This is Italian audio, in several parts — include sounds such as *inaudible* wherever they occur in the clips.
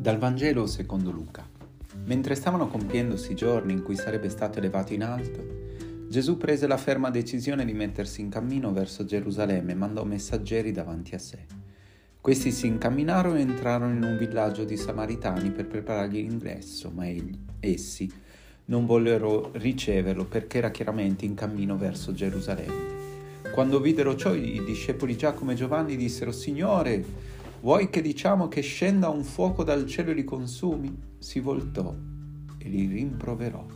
Dal Vangelo secondo Luca. Mentre stavano compiendosi i giorni in cui sarebbe stato elevato in alto, Gesù prese la ferma decisione di mettersi in cammino verso Gerusalemme e mandò messaggeri davanti a sé. Questi si incamminarono e entrarono in un villaggio di Samaritani per preparargli l'ingresso, ma essi non vollero riceverlo perché era chiaramente in cammino verso Gerusalemme. Quando videro ciò, i discepoli Giacomo e Giovanni dissero: Signore, Vuoi che diciamo che scenda un fuoco dal cielo e li consumi? Si voltò e li rimproverò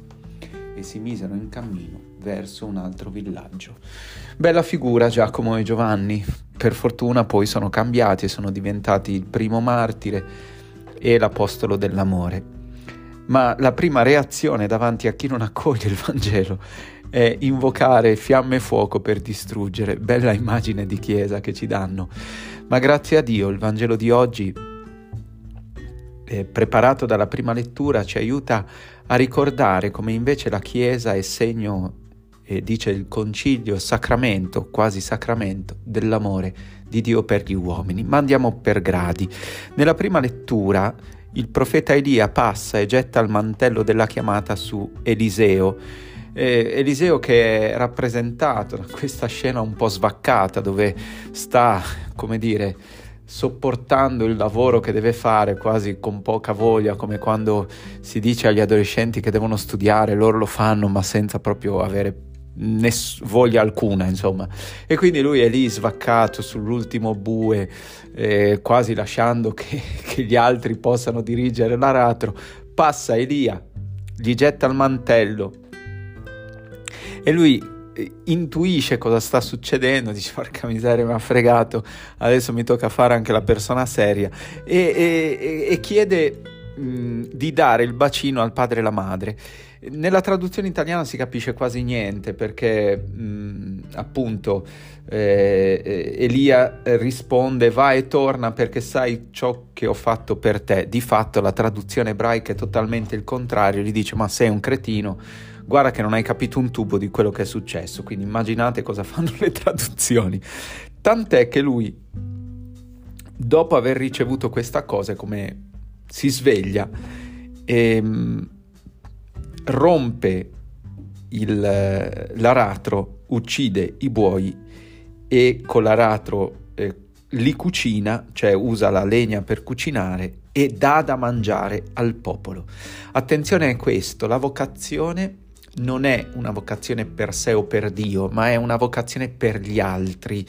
e si misero in cammino verso un altro villaggio. Bella figura Giacomo e Giovanni, per fortuna poi sono cambiati e sono diventati il primo martire e l'apostolo dell'amore. Ma la prima reazione davanti a chi non accoglie il Vangelo è invocare fiamme e fuoco per distruggere. Bella immagine di chiesa che ci danno. Ma grazie a Dio il Vangelo di oggi, eh, preparato dalla prima lettura, ci aiuta a ricordare come invece la Chiesa è segno, eh, dice il concilio, sacramento, quasi sacramento, dell'amore di Dio per gli uomini. Ma andiamo per gradi. Nella prima lettura il profeta Elia passa e getta il mantello della chiamata su Eliseo eh, Eliseo che è rappresentato da questa scena un po' svaccata dove sta, come dire, sopportando il lavoro che deve fare quasi con poca voglia, come quando si dice agli adolescenti che devono studiare, loro lo fanno ma senza proprio avere ness- voglia alcuna, insomma. E quindi lui è lì svaccato sull'ultimo bue, eh, quasi lasciando che, *laughs* che gli altri possano dirigere l'aratro. Passa Elia, gli getta il mantello, e lui eh, intuisce cosa sta succedendo, dice porca miseria mi ha fregato, adesso mi tocca fare anche la persona seria e, e, e chiede mh, di dare il bacino al padre e alla madre. Nella traduzione italiana si capisce quasi niente perché mh, appunto eh, eh Elia risponde va e torna perché sai ciò che ho fatto per te. Di fatto la traduzione ebraica è totalmente il contrario, gli dice ma sei un cretino guarda che non hai capito un tubo di quello che è successo, quindi immaginate cosa *laughs* fanno le traduzioni. Tant'è che lui, dopo aver ricevuto questa cosa, come si sveglia e ehm, rompe il, l'aratro, uccide i buoi e con l'aratro eh, li cucina, cioè usa la legna per cucinare e dà da mangiare al popolo. Attenzione a questo, la vocazione non è una vocazione per sé o per Dio, ma è una vocazione per gli altri.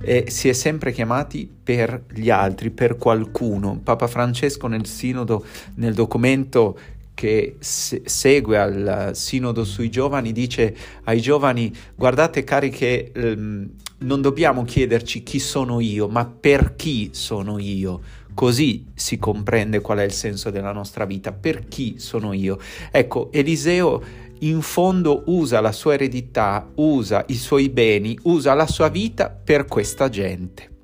E si è sempre chiamati per gli altri, per qualcuno. Papa Francesco nel sinodo, nel documento che se- segue al sinodo sui giovani, dice ai giovani, guardate cari che ehm, non dobbiamo chiederci chi sono io, ma per chi sono io. Così si comprende qual è il senso della nostra vita, per chi sono io. Ecco, Eliseo in fondo usa la sua eredità, usa i suoi beni, usa la sua vita per questa gente.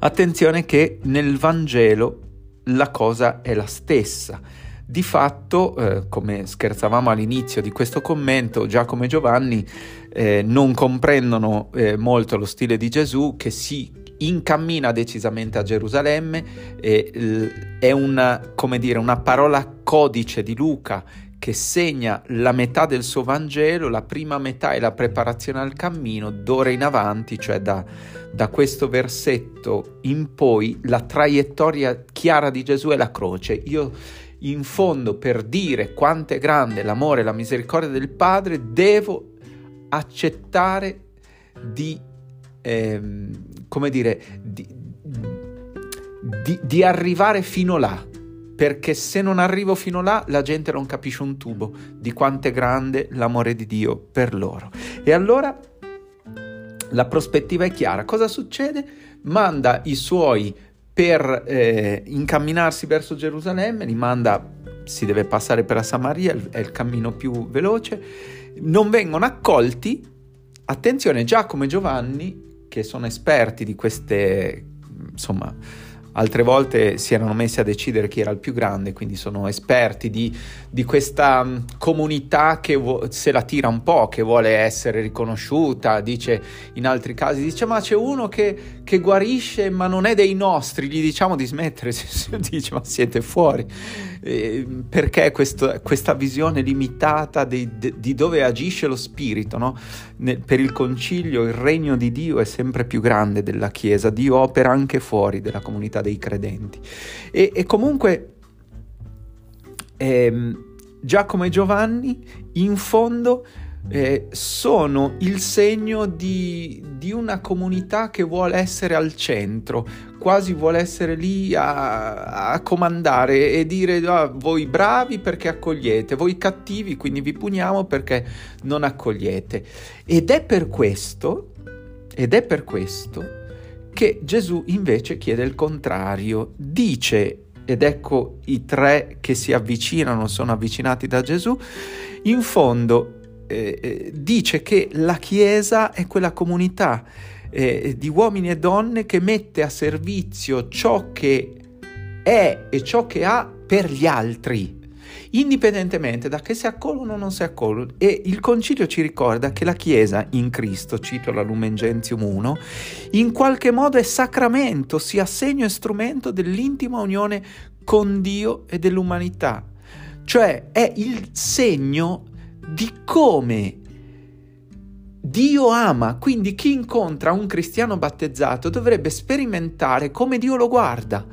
Attenzione che nel Vangelo la cosa è la stessa. Di fatto, eh, come scherzavamo all'inizio di questo commento, Giacomo e Giovanni eh, non comprendono eh, molto lo stile di Gesù che si incammina decisamente a Gerusalemme, è una, dire, una parola codice di Luca che segna la metà del suo Vangelo, la prima metà è la preparazione al cammino, d'ora in avanti, cioè da, da questo versetto in poi, la traiettoria chiara di Gesù è la croce. Io in fondo per dire quanto è grande l'amore e la misericordia del Padre, devo accettare di, ehm, come dire, di, di, di arrivare fino là, perché se non arrivo fino là la gente non capisce un tubo di quanto è grande l'amore di Dio per loro. E allora la prospettiva è chiara. Cosa succede? Manda i suoi per eh, incamminarsi verso Gerusalemme, li manda, si deve passare per la Samaria, è il cammino più veloce, non vengono accolti. Attenzione, Giacomo e Giovanni, che sono esperti di queste, insomma, altre volte si erano messi a decidere chi era il più grande, quindi sono esperti di, di questa mm, comunità che vo- se la tira un po', che vuole essere riconosciuta, dice in altri casi, dice ma c'è uno che, che guarisce ma non è dei nostri, gli diciamo di smettere, *laughs* dice ma siete fuori, eh, perché questo, questa visione limitata di, di, dove agisce lo spirito, no? per il concilio il regno di Dio è sempre più grande della Chiesa, Dio opera anche fuori della comunità dei credenti. E, e comunque ehm, Giacomo e Giovanni in fondo eh, sono il segno di, di, una comunità che vuole essere al centro, quasi vuole essere lì a, a comandare e dire ah, voi bravi perché accogliete, voi cattivi quindi vi puniamo perché non accogliete. Ed è per questo, ed è per questo che Gesù invece chiede il contrario, dice ed ecco i tre che si avvicinano, sono avvicinati da Gesù, in fondo eh, eh, dice che la Chiesa è quella comunità eh, di uomini e donne che mette a servizio ciò che è e ciò che ha per gli altri, indipendentemente da che si accolgono o non si accolgono. E il concilio ci ricorda che la Chiesa in Cristo, cito la Lumen Gentium 1, in qualche modo è sacramento, sia segno e strumento dell'intima unione con Dio e dell'umanità. Cioè è il segno di come Dio ama, quindi chi incontra un cristiano battezzato dovrebbe sperimentare come Dio lo guarda.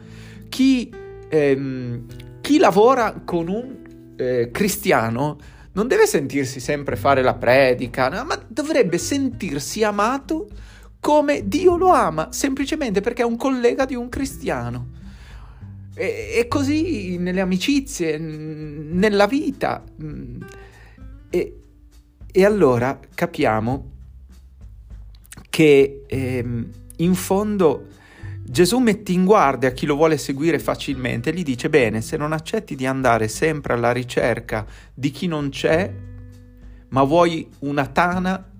Chi, ehm, chi lavora con un eh, cristiano non deve sentirsi sempre fare la predica, no, ma dovrebbe sentirsi amato come Dio lo ama, semplicemente perché è un collega di un cristiano. E, e così nelle amicizie, nella vita. E, e allora capiamo che ehm, in fondo Gesù mette in guardia chi lo vuole seguire facilmente e gli dice bene, se non accetti di andare sempre alla ricerca di chi non c'è, ma vuoi una tana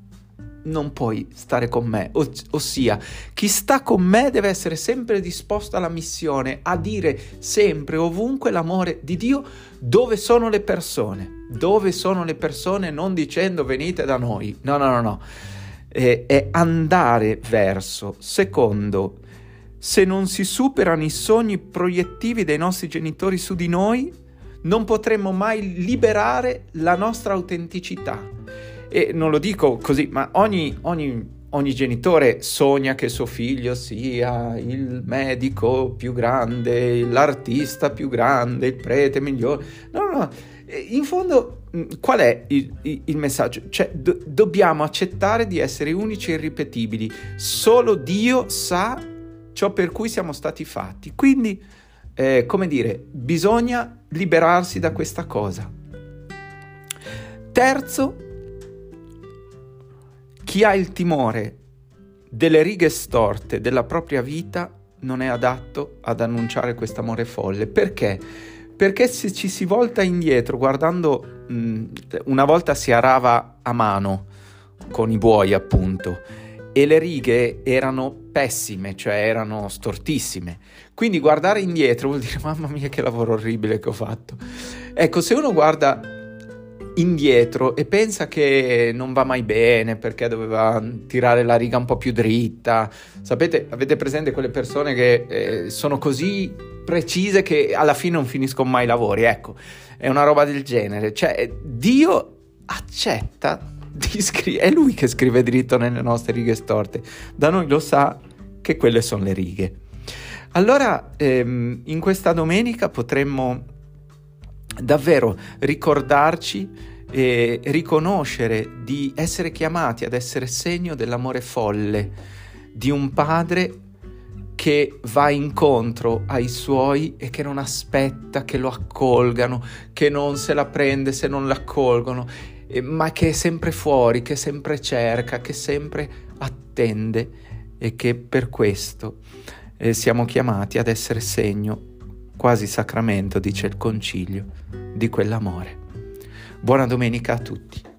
non puoi stare con me, Os- ossia chi sta con me deve essere sempre disposto alla missione, a dire sempre, ovunque l'amore di Dio, dove sono le persone, dove sono le persone, non dicendo venite da noi, no, no, no, no, è, è andare verso, secondo, se non si superano i sogni proiettivi dei nostri genitori su di noi, non potremo mai liberare la nostra autenticità e non lo dico così, ma ogni, ogni, ogni genitore sogna che suo figlio sia il medico più grande, l'artista più grande, il prete migliore. No, no, no. In fondo, mm, qual è il, il, messaggio? Cioè, do, dobbiamo accettare di essere unici e irripetibili. Solo Dio sa ciò per cui siamo stati fatti. Quindi, eh, come dire, bisogna liberarsi da questa cosa. Terzo, chi ha il timore delle righe storte della propria vita non è adatto ad annunciare quest'amore folle. Perché? Perché se ci si volta indietro guardando, mh, una volta si arava a mano con i buoi appunto e le righe erano pessime, cioè erano stortissime. Quindi guardare indietro vuol dire mamma mia che lavoro orribile che ho fatto. Ecco, se uno guarda indietro e pensa che non va mai bene perché doveva tirare la riga un po' più dritta. Sapete, avete presente quelle persone che eh, sono così precise che alla fine non finiscono mai i lavori? Ecco, è una roba del genere. Cioè, Dio accetta di *laughs* scrivere, è lui che scrive dritto nelle nostre righe storte. Da noi lo sa che quelle sono le righe. Allora, ehm, in questa domenica potremmo davvero ricordarci e riconoscere di essere chiamati ad essere segno dell'amore folle di un padre che va incontro ai suoi e che non aspetta che lo accolgano, che non se la prende se non l'accolgono, ma che è sempre fuori, che sempre cerca, che sempre attende e che per questo eh, siamo chiamati ad essere segno quasi sacramento, dice il concilio, di quell'amore. Buona domenica a tutti.